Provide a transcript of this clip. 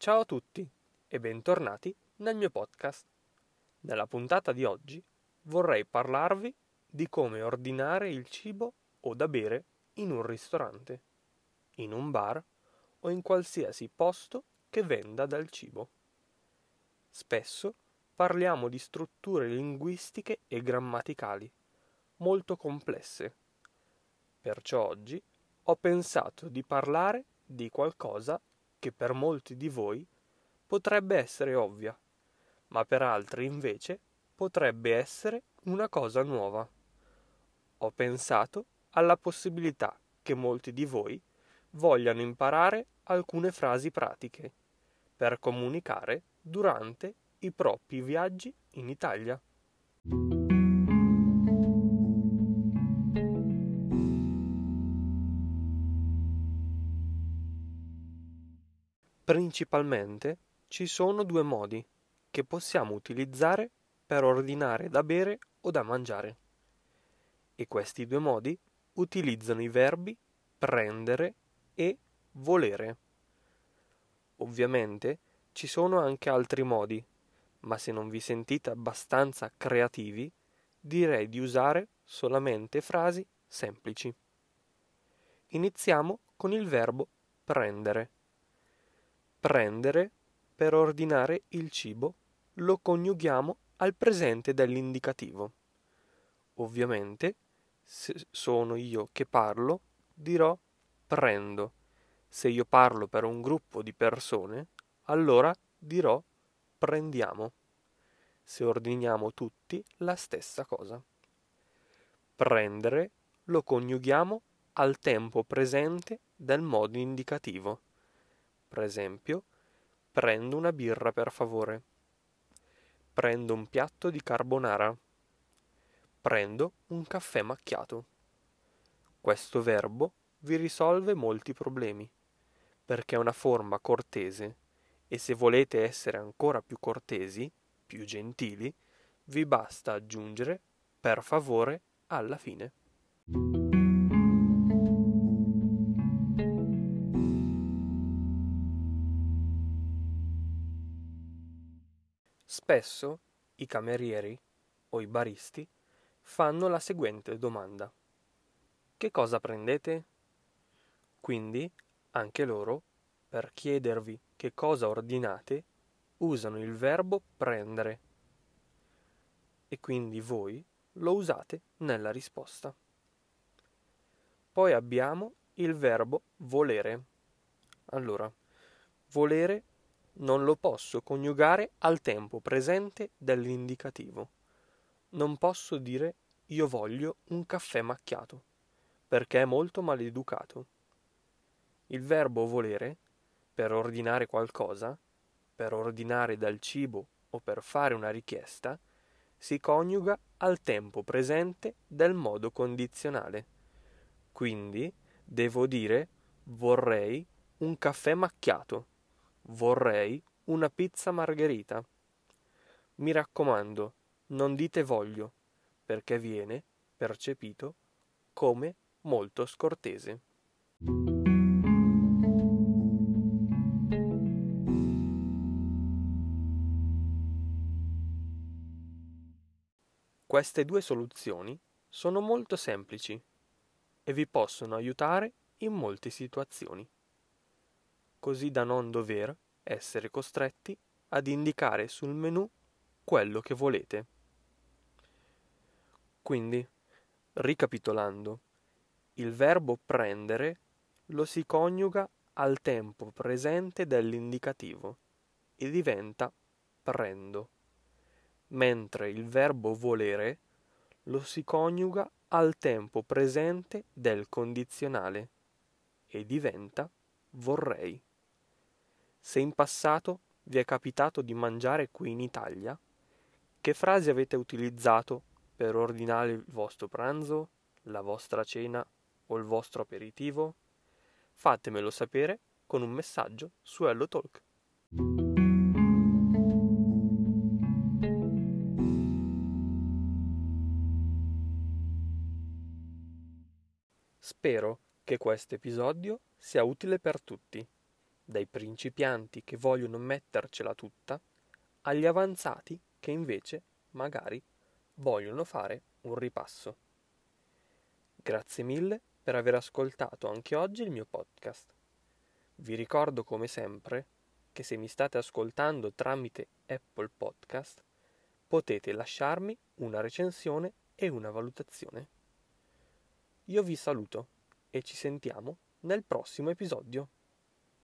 Ciao a tutti e bentornati nel mio podcast. Nella puntata di oggi vorrei parlarvi di come ordinare il cibo o da bere in un ristorante, in un bar o in qualsiasi posto che venda del cibo. Spesso parliamo di strutture linguistiche e grammaticali molto complesse. Perciò oggi ho pensato di parlare di qualcosa che per molti di voi potrebbe essere ovvia, ma per altri invece potrebbe essere una cosa nuova. Ho pensato alla possibilità che molti di voi vogliano imparare alcune frasi pratiche per comunicare durante i propri viaggi in Italia. Principalmente ci sono due modi che possiamo utilizzare per ordinare da bere o da mangiare. E questi due modi utilizzano i verbi prendere e volere. Ovviamente ci sono anche altri modi, ma se non vi sentite abbastanza creativi, direi di usare solamente frasi semplici. Iniziamo con il verbo prendere. Prendere, per ordinare il cibo, lo coniughiamo al presente dell'indicativo. Ovviamente, se sono io che parlo, dirò prendo. Se io parlo per un gruppo di persone, allora dirò prendiamo. Se ordiniamo tutti la stessa cosa. Prendere lo coniughiamo al tempo presente del modo indicativo. Per esempio, prendo una birra per favore. Prendo un piatto di carbonara. Prendo un caffè macchiato. Questo verbo vi risolve molti problemi, perché è una forma cortese e se volete essere ancora più cortesi, più gentili, vi basta aggiungere per favore alla fine. Spesso i camerieri o i baristi fanno la seguente domanda. Che cosa prendete? Quindi anche loro, per chiedervi che cosa ordinate, usano il verbo prendere. E quindi voi lo usate nella risposta. Poi abbiamo il verbo volere. Allora, volere non lo posso coniugare al tempo presente dell'indicativo. Non posso dire io voglio un caffè macchiato, perché è molto maleducato. Il verbo volere, per ordinare qualcosa, per ordinare dal cibo o per fare una richiesta, si coniuga al tempo presente del modo condizionale. Quindi devo dire vorrei un caffè macchiato Vorrei una pizza margherita. Mi raccomando, non dite voglio, perché viene percepito come molto scortese. Queste due soluzioni sono molto semplici e vi possono aiutare in molte situazioni così da non dover essere costretti ad indicare sul menu quello che volete. Quindi, ricapitolando, il verbo prendere lo si coniuga al tempo presente dell'indicativo e diventa prendo, mentre il verbo volere lo si coniuga al tempo presente del condizionale e diventa vorrei. Se in passato vi è capitato di mangiare qui in Italia, che frasi avete utilizzato per ordinare il vostro pranzo, la vostra cena o il vostro aperitivo? Fatemelo sapere con un messaggio su Hello Talk. Spero che questo episodio sia utile per tutti. Dai principianti che vogliono mettercela tutta, agli avanzati che invece, magari, vogliono fare un ripasso. Grazie mille per aver ascoltato anche oggi il mio podcast. Vi ricordo come sempre che se mi state ascoltando tramite Apple Podcast potete lasciarmi una recensione e una valutazione. Io vi saluto e ci sentiamo nel prossimo episodio.